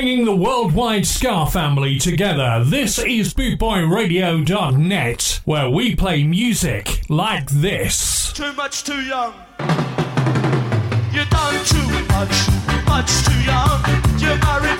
bringing the worldwide Ska family together. This is BootboyRadio.net, where we play music like this. Too much, too young. You're done too much, much too young. You're married.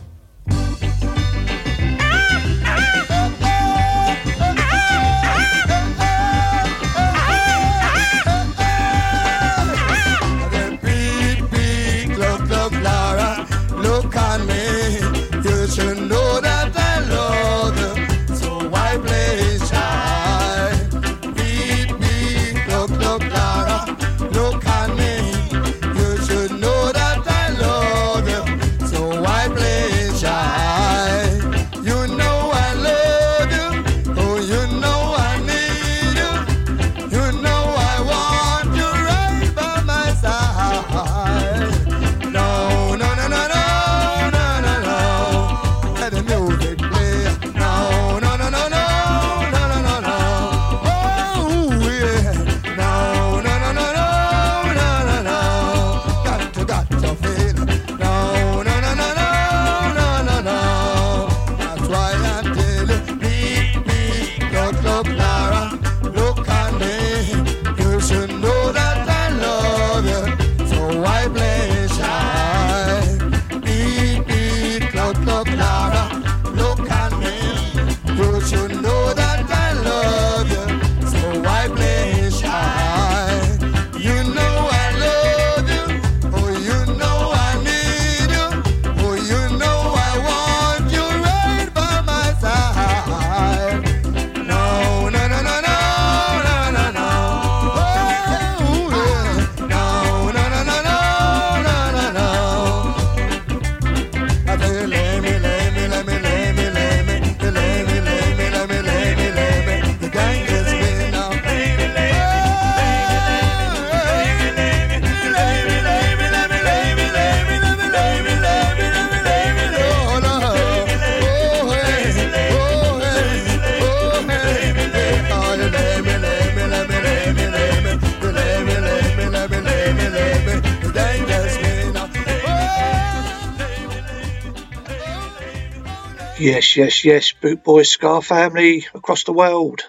Yes, yes, yes, Boot Ska family across the world.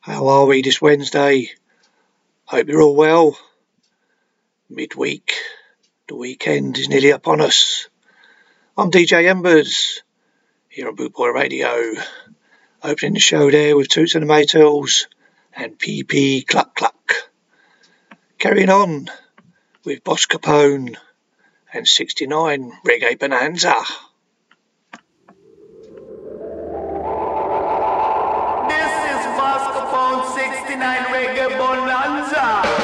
How are we this Wednesday? Hope you're all well. Midweek, the weekend is nearly upon us. I'm DJ Embers here on Boot Boy Radio. Opening the show there with Toots and the Maytals and PP Cluck Cluck. Carrying on with Boss Capone and 69 Reggae Bonanza. 99 Reggae Bonanza.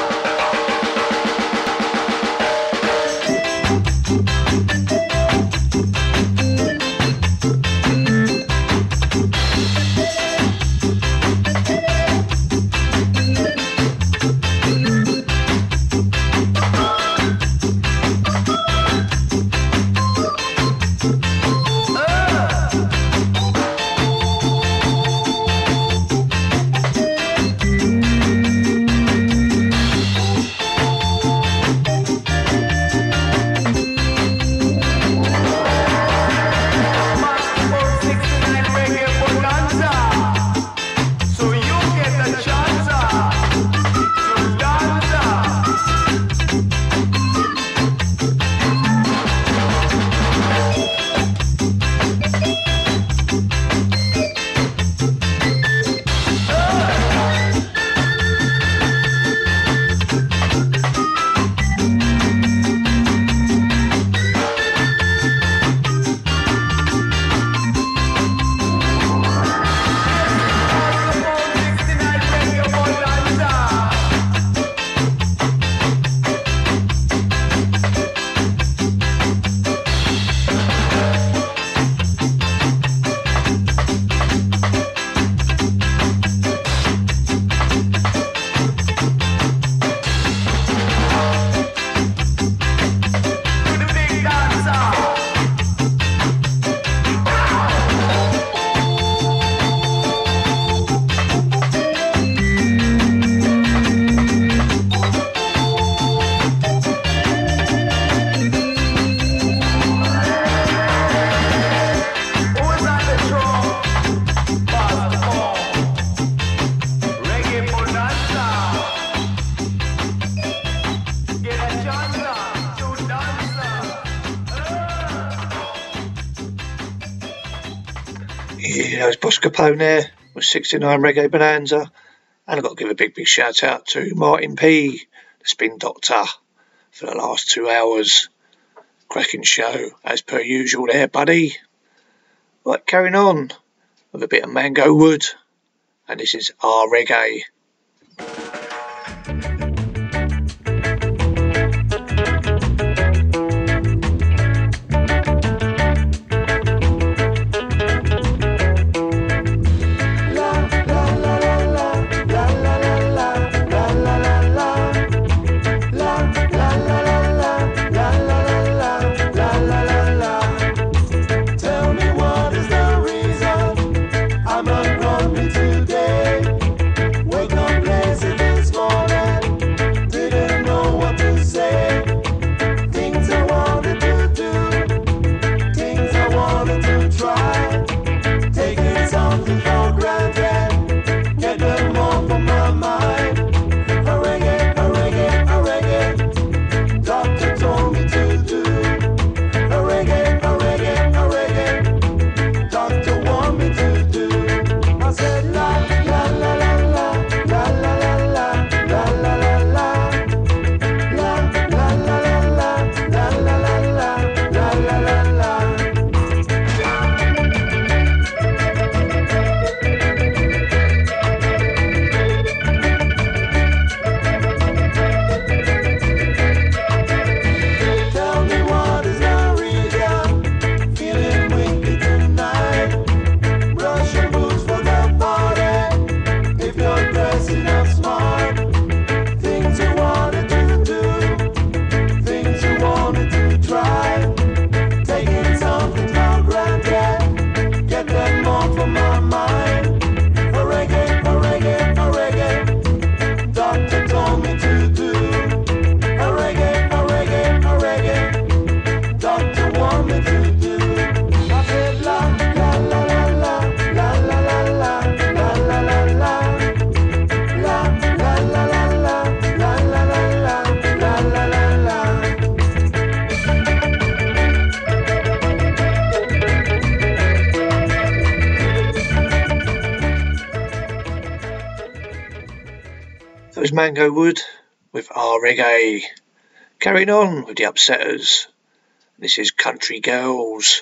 know, it's Bosco Capone with 69 Reggae Bonanza. And I've got to give a big, big shout out to Martin P, the Spin Doctor, for the last two hours. Cracking show, as per usual, there, buddy. Right, carrying on with a bit of Mango Wood. And this is our reggae. Mango Wood with our reggae. Carrying on with the Upsetters. This is Country Girls.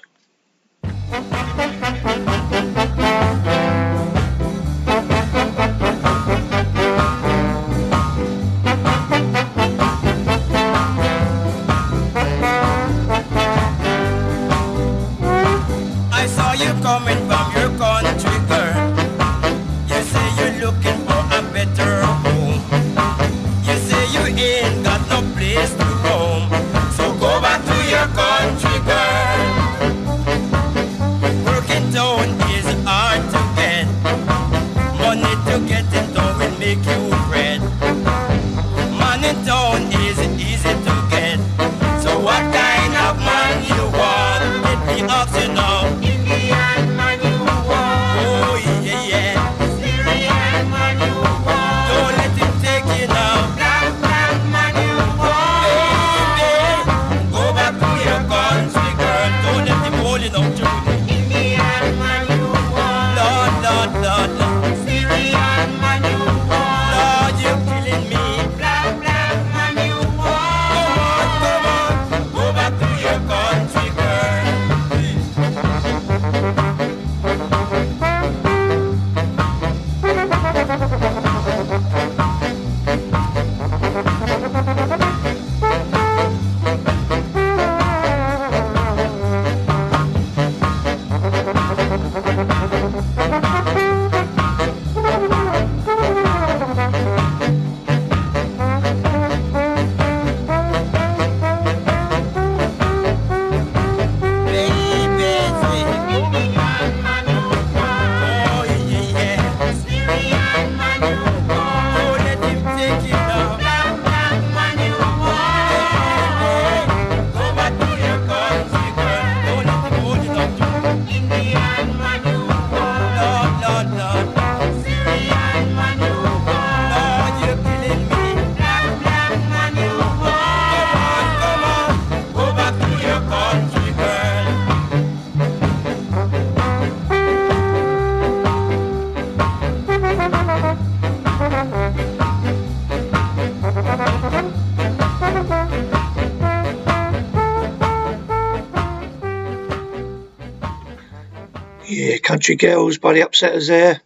Country Girls by the Upsetters there.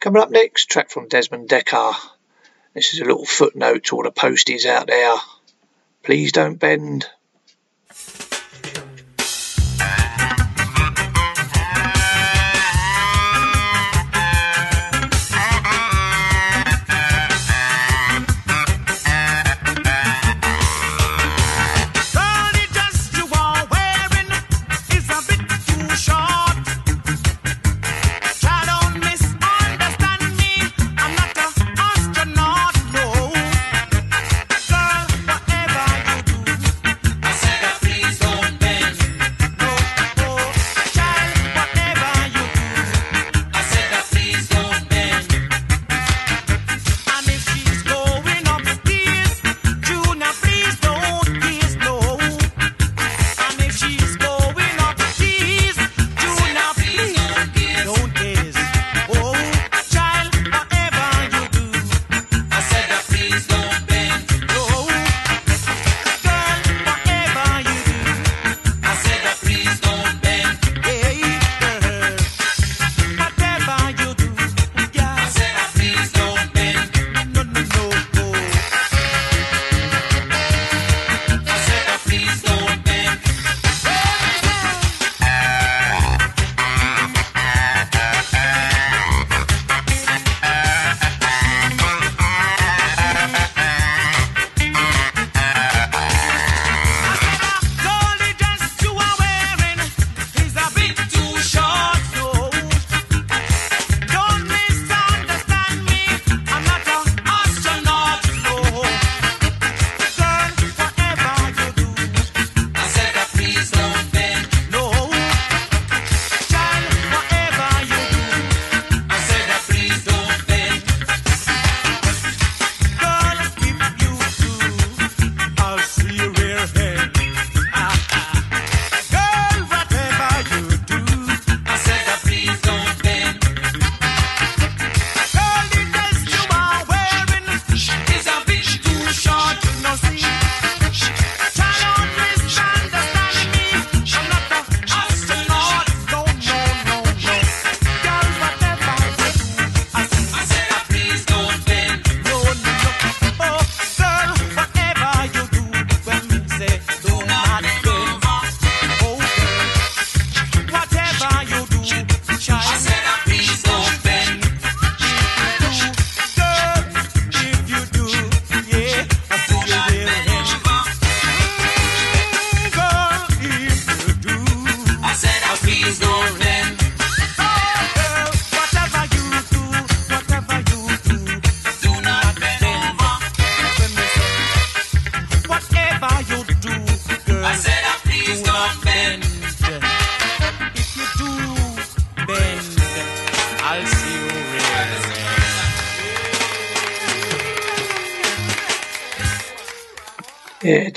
Coming up next, track from Desmond Dekker. This is a little footnote to all the posties out there. Please don't bend.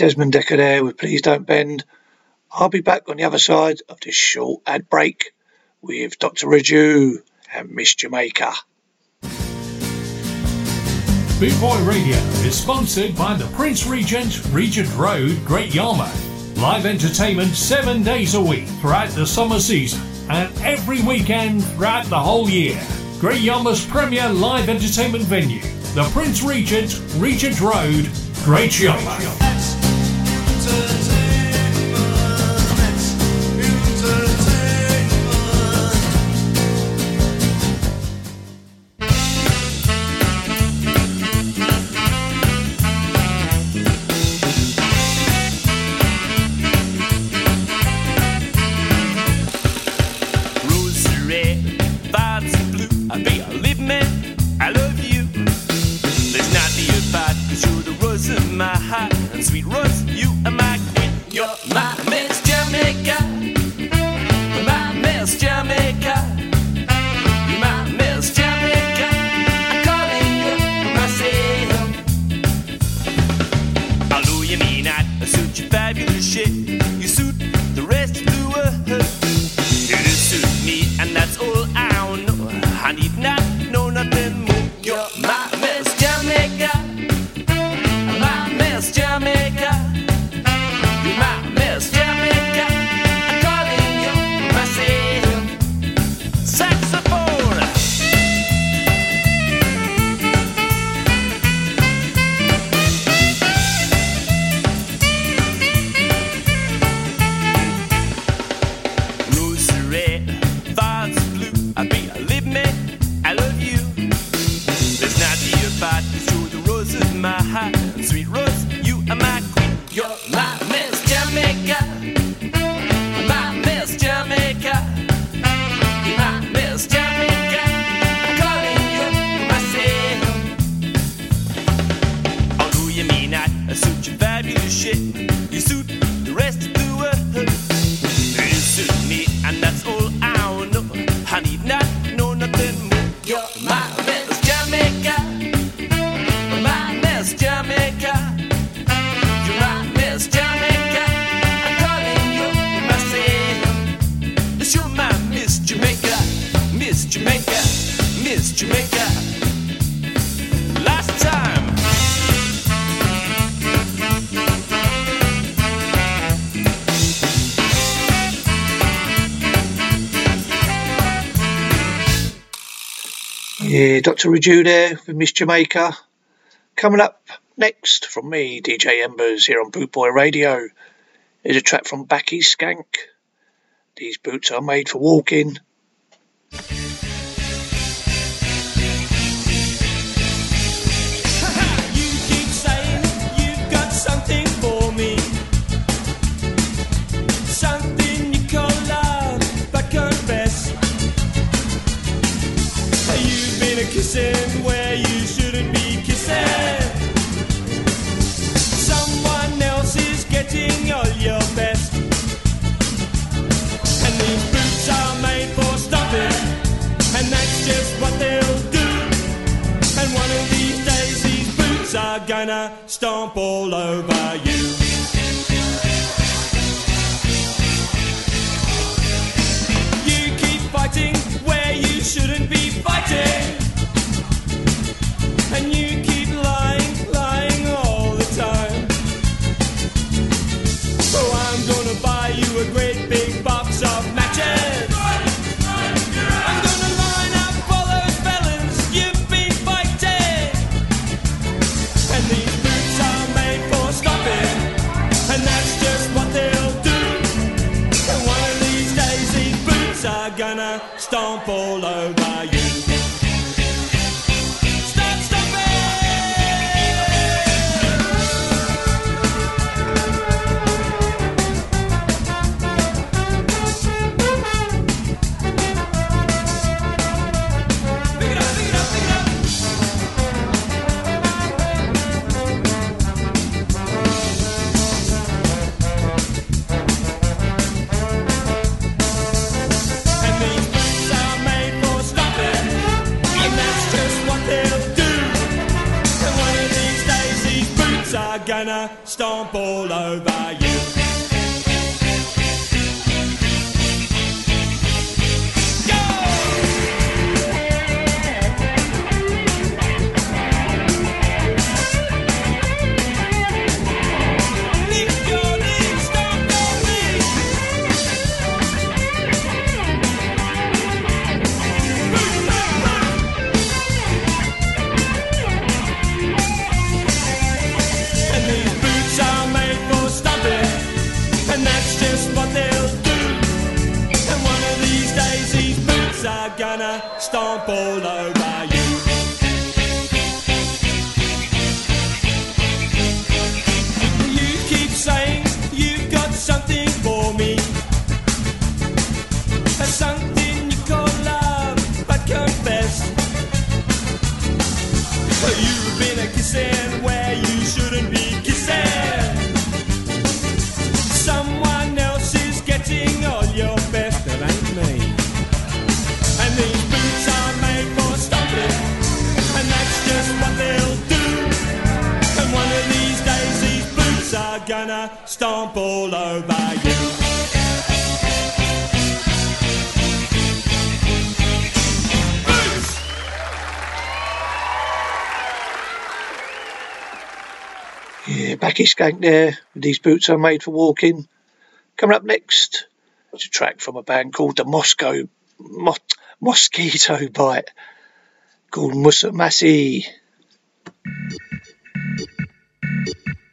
Desmond there with Please Don't Bend. I'll be back on the other side of this short ad break with Dr. Raju and Miss Jamaica. Boot Boy Radio is sponsored by the Prince Regent, Regent Road, Great Yarmouth. Live entertainment seven days a week throughout the summer season and every weekend throughout the whole year. Great Yarmouth's premier live entertainment venue, the Prince Regent, Regent Road, Great Yarmouth mountains. Yeah, Dr. Raju there with Miss Jamaica. Coming up next from me, DJ Embers, here on Boot Boy Radio, is a track from Backy Skank. These boots are made for walking. Kissing where you shouldn't be kissing. Someone else is getting all your best. And these boots are made for stomping. And that's just what they'll do. And one of these days these boots are gonna stomp all over you. You gonna stomp all over you. Stomp all over you. Gonna stomp all over you. Yeah, Backy Skank there. These boots are made for walking. Coming up next, it's a track from a band called the Moscow Mo- Mosquito Bite, called Musamasi. Bingo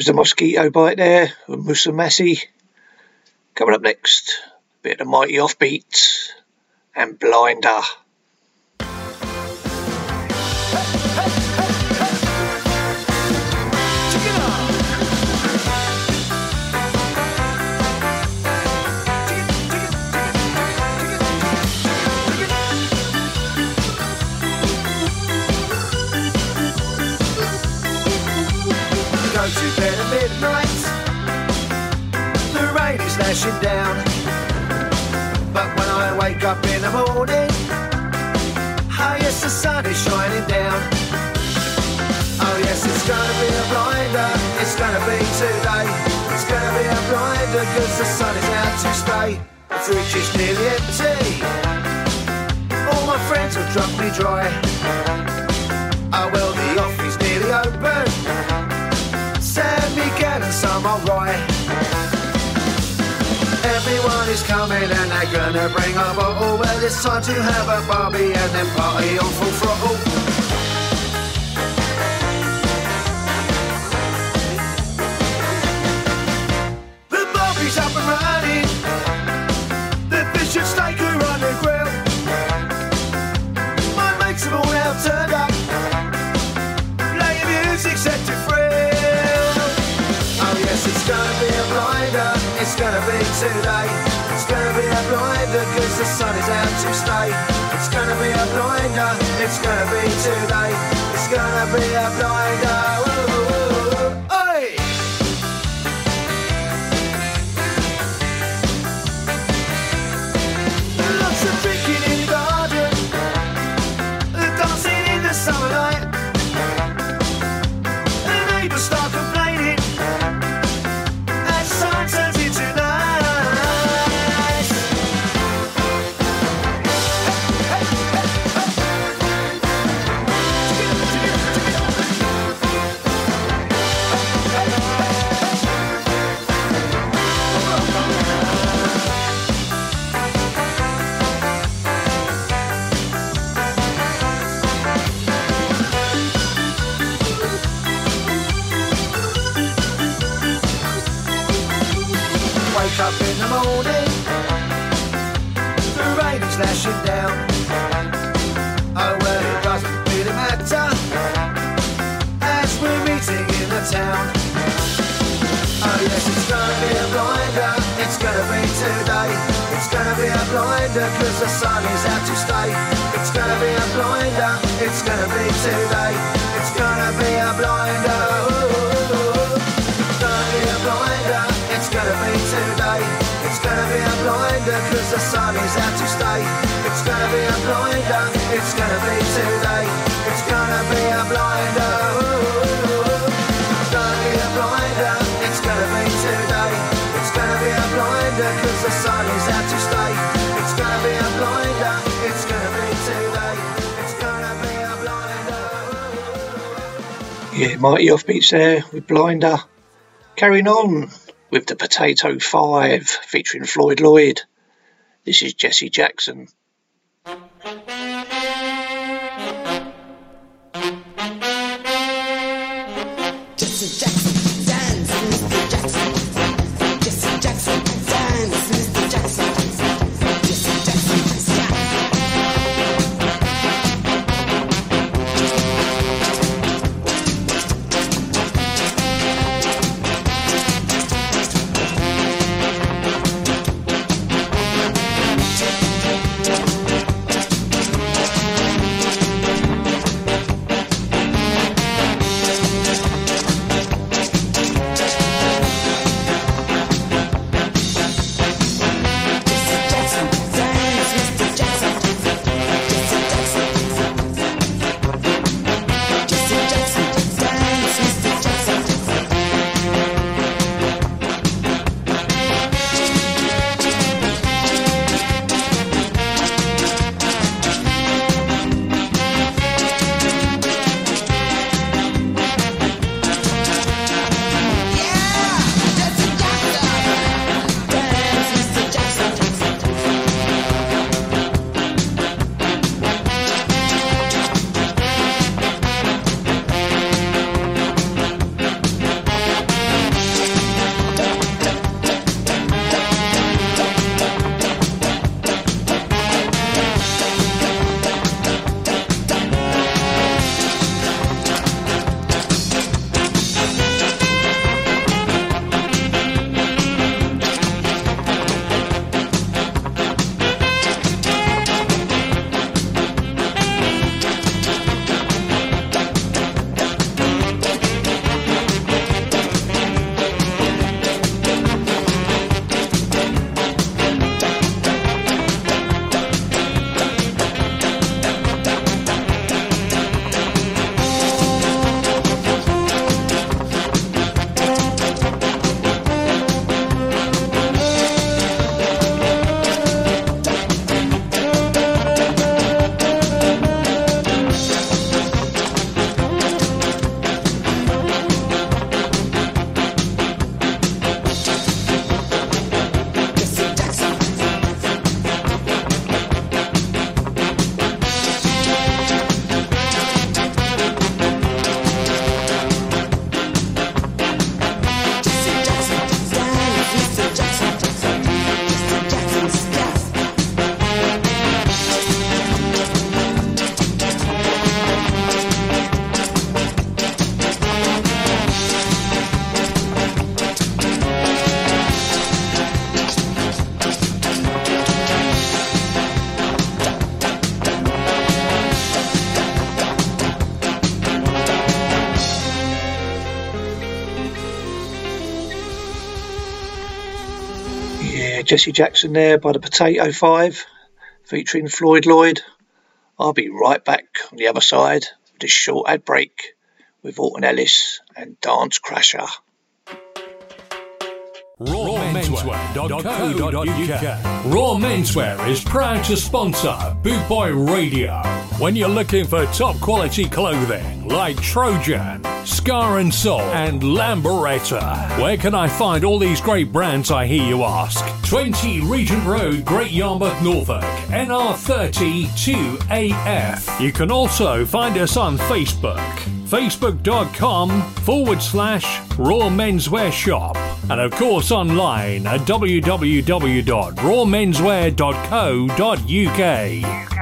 was the mosquito bite there with Musa Messi. Coming up next, bit of mighty offbeat and blinder. Cause the sun is out to stay. The fridge is nearly empty. All my friends have drunk me dry. Oh well, the office nearly open. San Miguel and some are right. Everyone is coming and they're gonna bring a bottle Well, it's time to have a barbie and then party on full throttle. too. It's gonna be a blinder, cause the sun is out to stay. It's gonna be a blinder, it's gonna be today. It's gonna be a blinder. There with Blinder. Carrying on with the Potato 5 featuring Floyd Lloyd. This is Jesse Jackson. Jesse Jackson there by the Potato Five, featuring Floyd Lloyd. I'll be right back on the other side of this short ad break with Alton Ellis and Dance Crasher. rawmenswear.co.uk. Raw Menswear is proud to sponsor Boot Boy Radio. When you're looking for top quality clothing like Trojan, Ska and Soul, and Lambretta, where can I find all these great brands? I hear you ask. 20 Regent Road, Great Yarmouth, Norfolk, NR30 2AF. You can also find us on Facebook facebook.com forward slash raw menswear shop and of course online at www.rawmenswear.co.uk.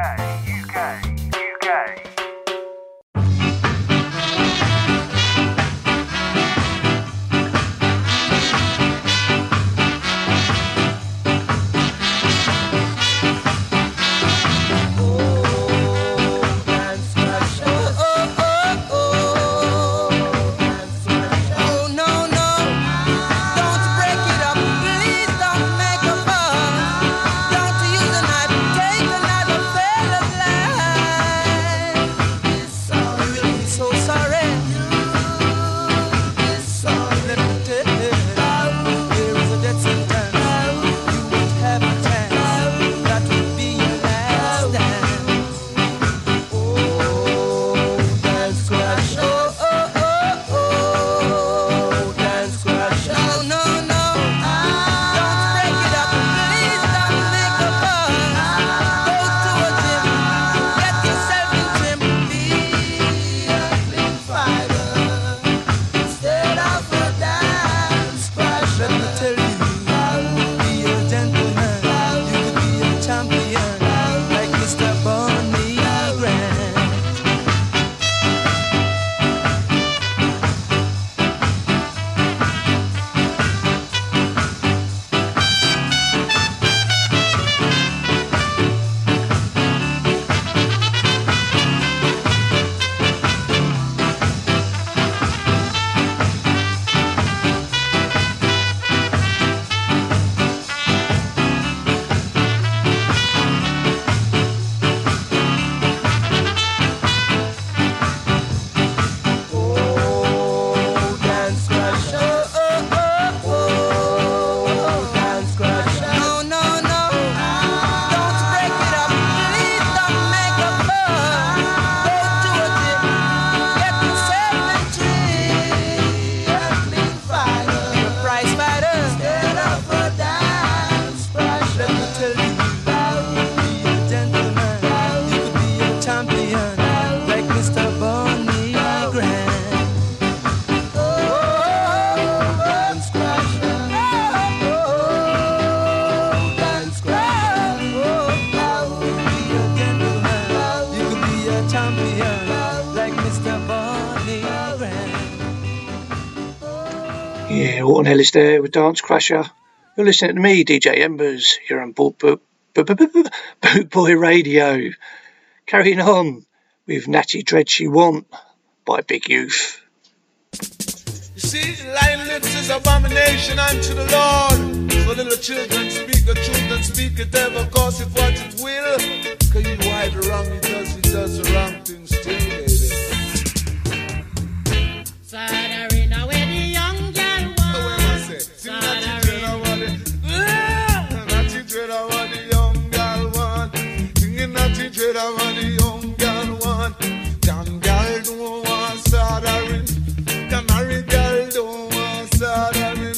Ellis there with Dance Crasher. You're listening to me, DJ Embers, here on Boot, Boot, Boot, Boot, Boot, Boot, Boot Boy Radio. Carrying on with Natty Dread She Want by Big Youth. You see, lying lips is abomination unto the Lord. So little children speak the truth and speak it ever, cause it what it will. Cause you why the wrong he does, he does the wrong thing still, baby. Soldering natty dread what the young girl girl don't want soldering. The married girl don't want soldering.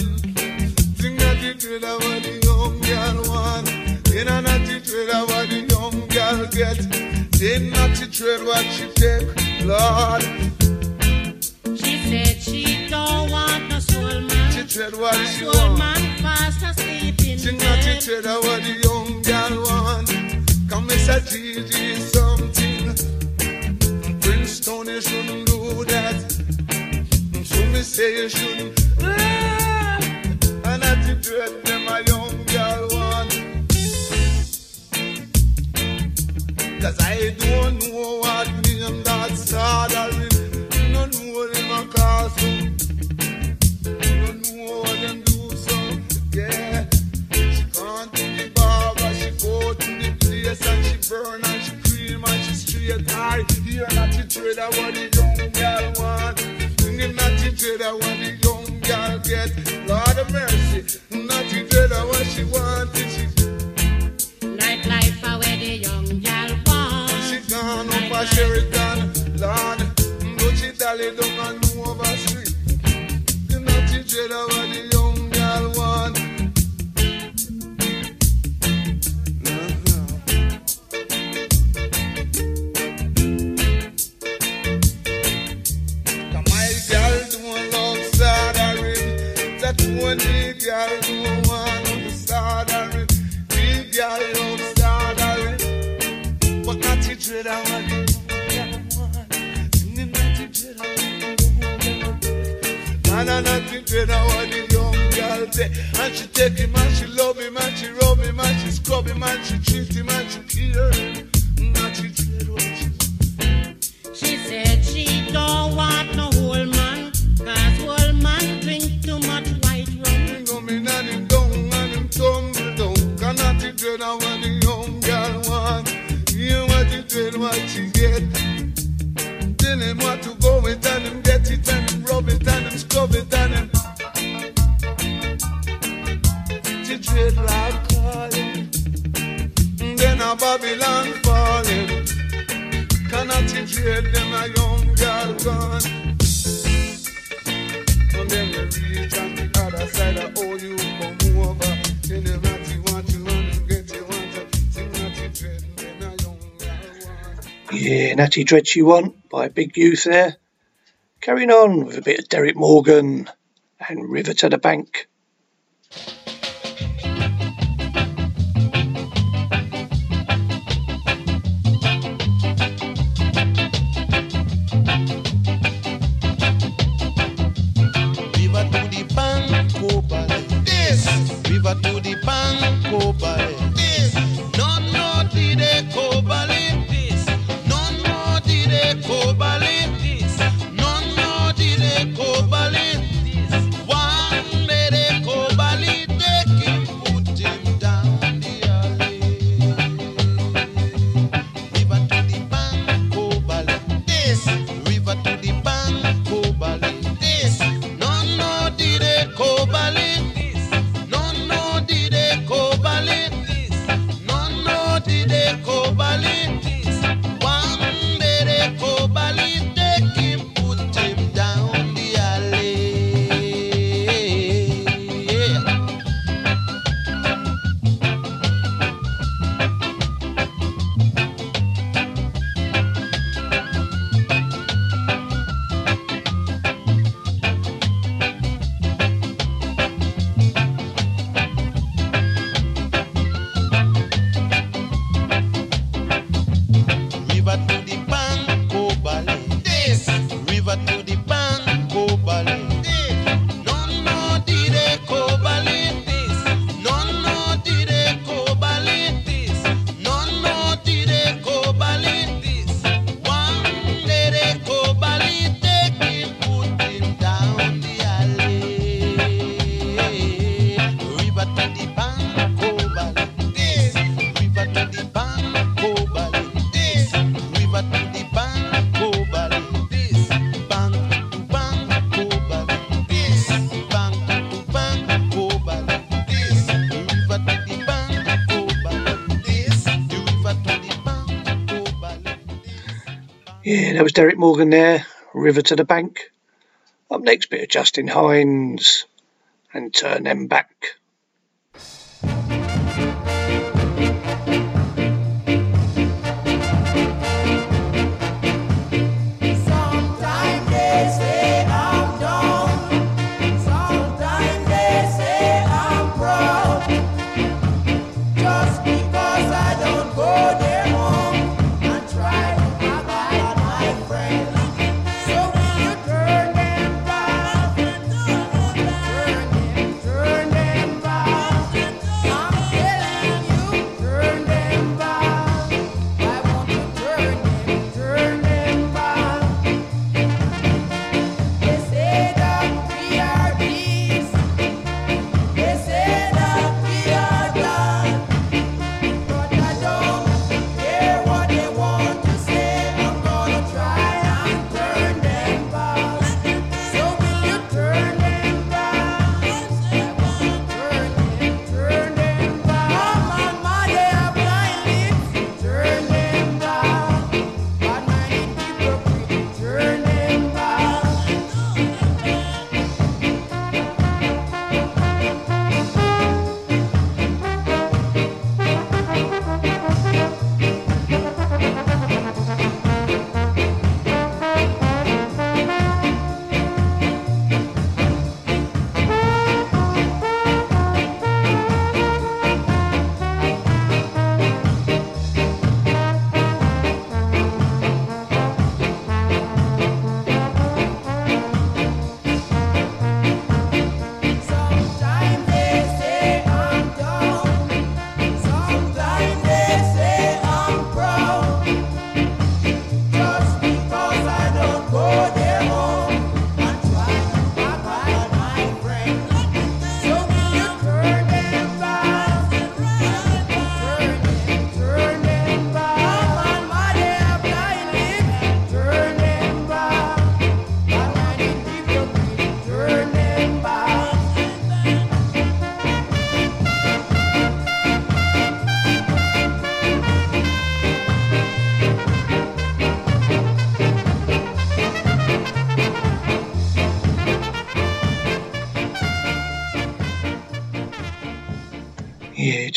Sing natty dread of what the young girl want. In a natty dread what the young girl get. Then natty dread what she take, Lord. She said she don't want no soul man. She dread what she soul want. man fast asleep in Sing not bed. trade what the young girl want. Miss a Gigi something. Princeton, you shouldn't do that. So me say you shouldn't. Ah, and not to trade them a young girl. Cause I don't know what name that soldering. No know a cause so. No know what do so. Yeah. yes, and she burn and she cream and she straight high. You're not the trader what the young girl want. You're not the trader what the young girl get. Lord of mercy, not the trader what she want. She night life away the young girl want. She gone up a Sheraton, Lord, but she dally down and over street. You're not the trader. Nah, not the dread of what the young girl say. And she take him and she love him and she rub him and she scrub him and she treat him and she care him. Not the dread what she She said she don't want no whole man, cause whole man drink too much white rum. Coming and him down and him tumble down. Cannot it dread of what the young girl want. Hear what it dread what she get. Like calling. Then a Babylon falling. Cannot dread them a young girl gone. And then you reach on the other side of all you come over. Tell them that you want to get you want to. You a want. Yeah, Natty Dread She Want by Big Youth there. Carrying on with a bit of Derek Morgan and River to the Bank. That was Derek Morgan there, River to the Bank. Up next, bit of Justin Hinds and Turn Them Back.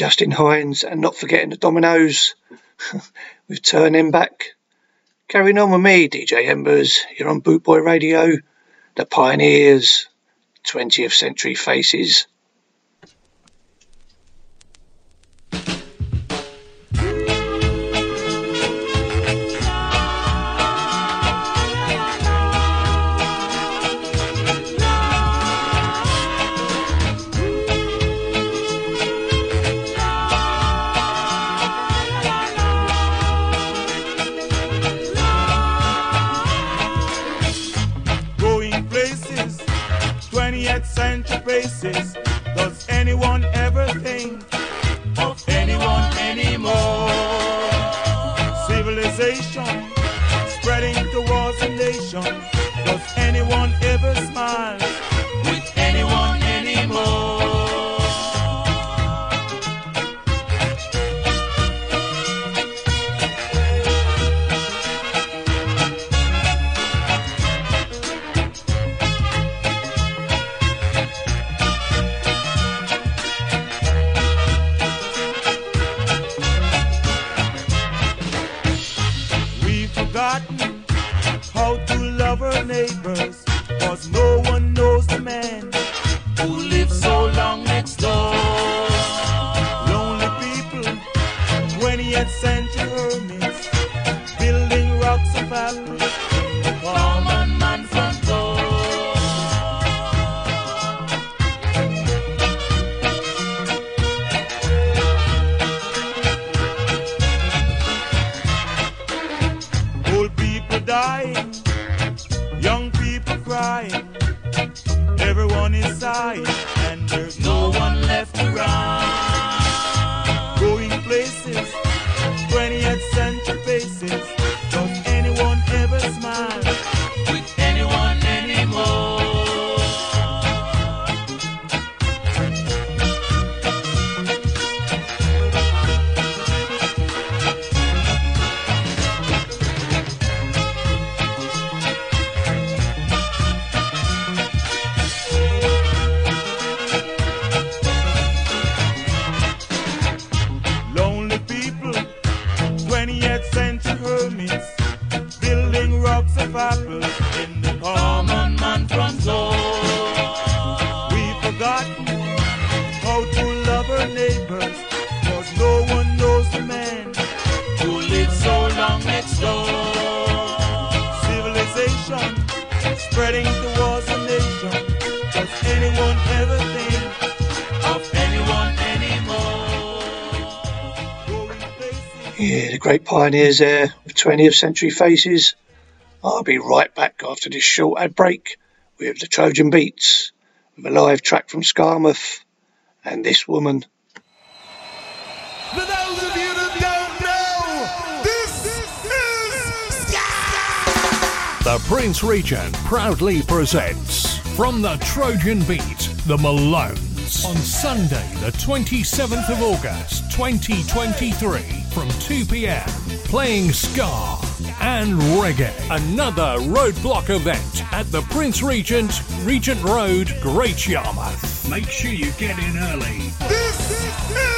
Justin Hinds, and not forgetting the Dominoes with Turn Them Back. Carrying on with me, DJ Embers, you're on Bootboy Radio, the Pioneers, 20th Century Faces. Pioneers there with 20th Century Faces. I'll be right back after this short ad break with the Trojan Beats, with a live track from Skarmouth and this woman. For those of you that don't know, this is The Prince Regent proudly presents From the Trojan Beat, The Malones. On Sunday, the 27th of August, 2023, from 2 pm, playing ska and reggae. Another roadblock event at the Prince Regent, Regent Road, Great Yarmouth. Make sure you get in early.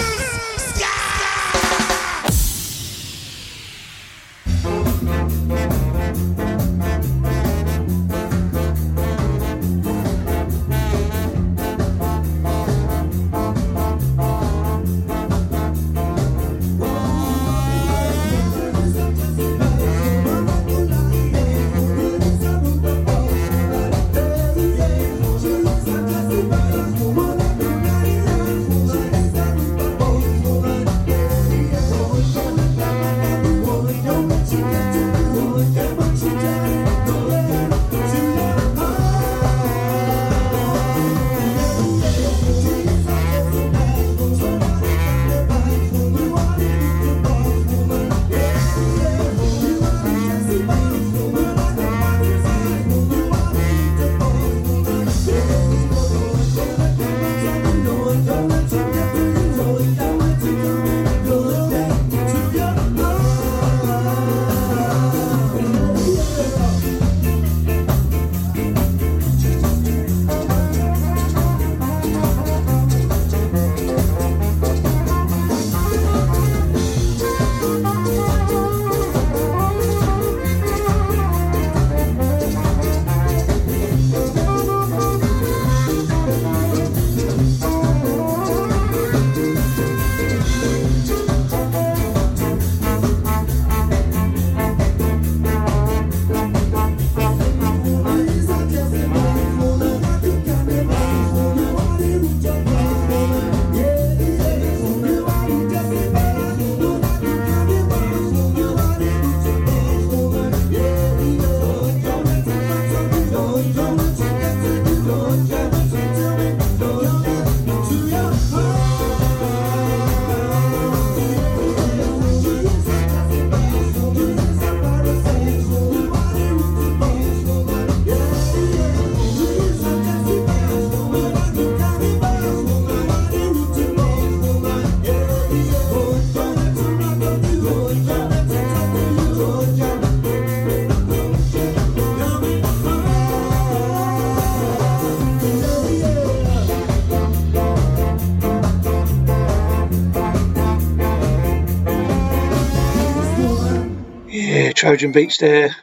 Trojan Beat there.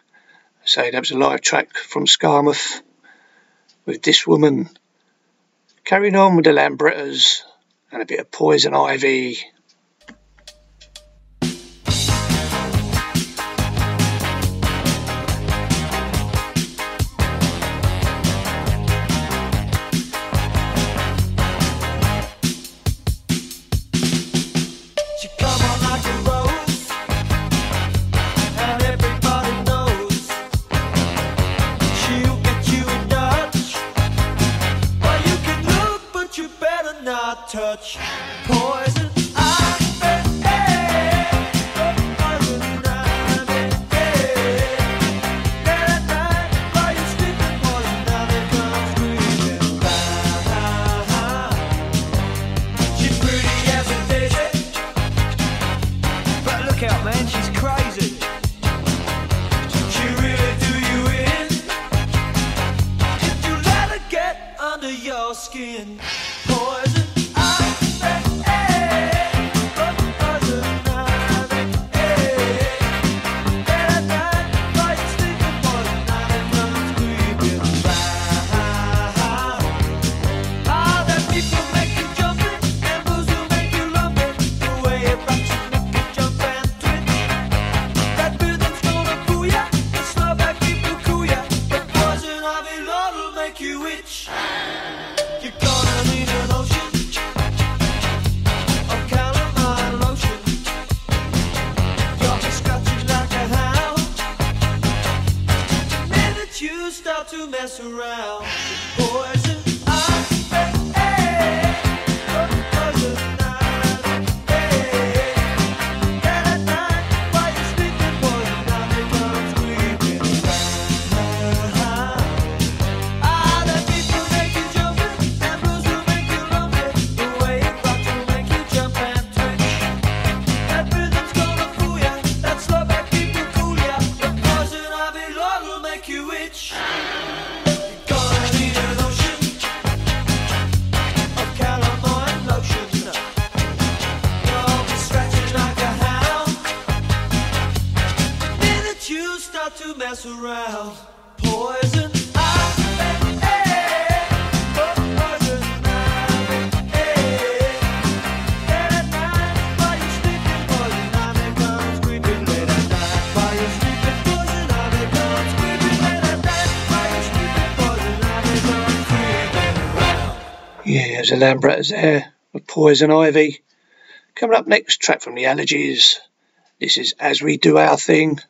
So that was a live track from Skarmouth with this woman. Carrying on with the Lambrettas and a bit of Poison Ivy. to. There's the Lambretta's there with Poison Ivy. Coming up next, track from the Allergies. This is As We Do Our Thing.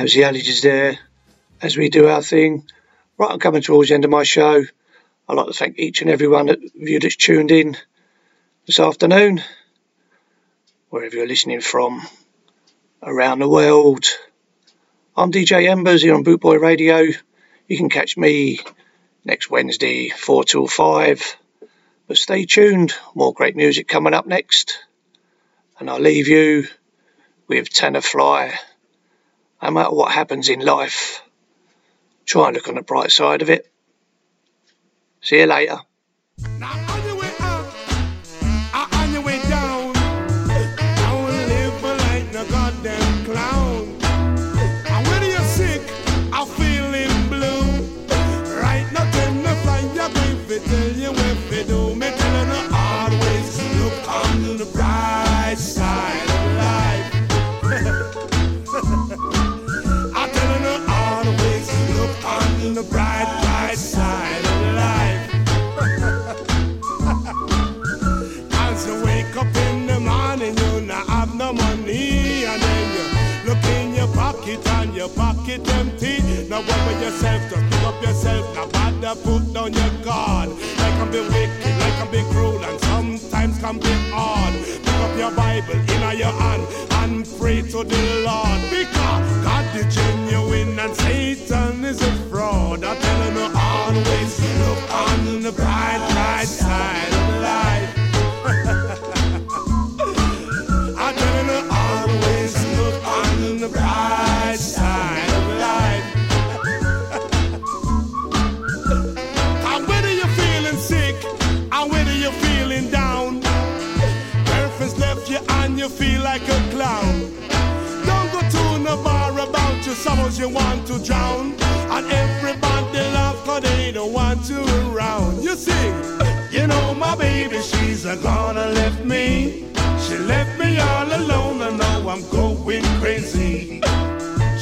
That was the Allergies there. As we do our thing, right, I'm coming towards the end of my show. I'd like to thank each and every one of you that's tuned in this afternoon, wherever you're listening from around the world. I'm DJ Embers here on Bootboy Radio. You can catch me next Wednesday, 4 till 5. But stay tuned, more great music coming up next. And I'll leave you with Tanner Fly. No matter what happens in life, try and look on the bright side of it. See you later. Now worry yourself, just pick up yourself, now bother put down your guard. Like I'm be wicked, like I'm be cruel, and sometimes can be hard. Pick up your Bible in your hand and pray to the Lord, because God is genuine and Satan is a fraud. I'm telling you always look on the bright, bright side sorrows you want to drown. And everybody laugh cause they don't want you around. You see, you know my baby, she's a gonna left me. She left me all alone and now I'm going crazy.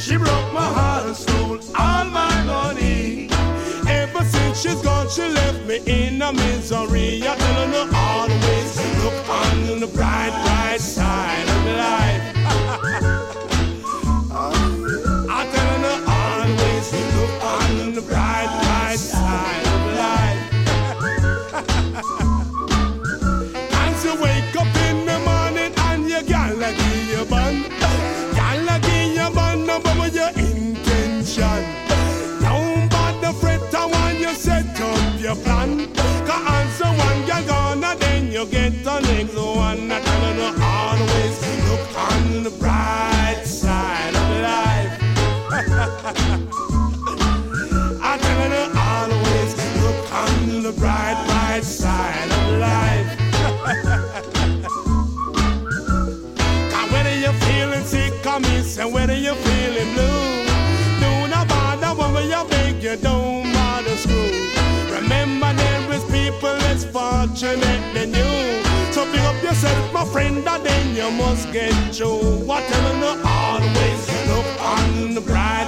She broke my heart and stole all my money. Ever since she's gone, she left me in a misery. I tell her to always look on the bright, fortunate than you. So pick up yourself, my friend, and then you must get through. What telling you always look on the bright,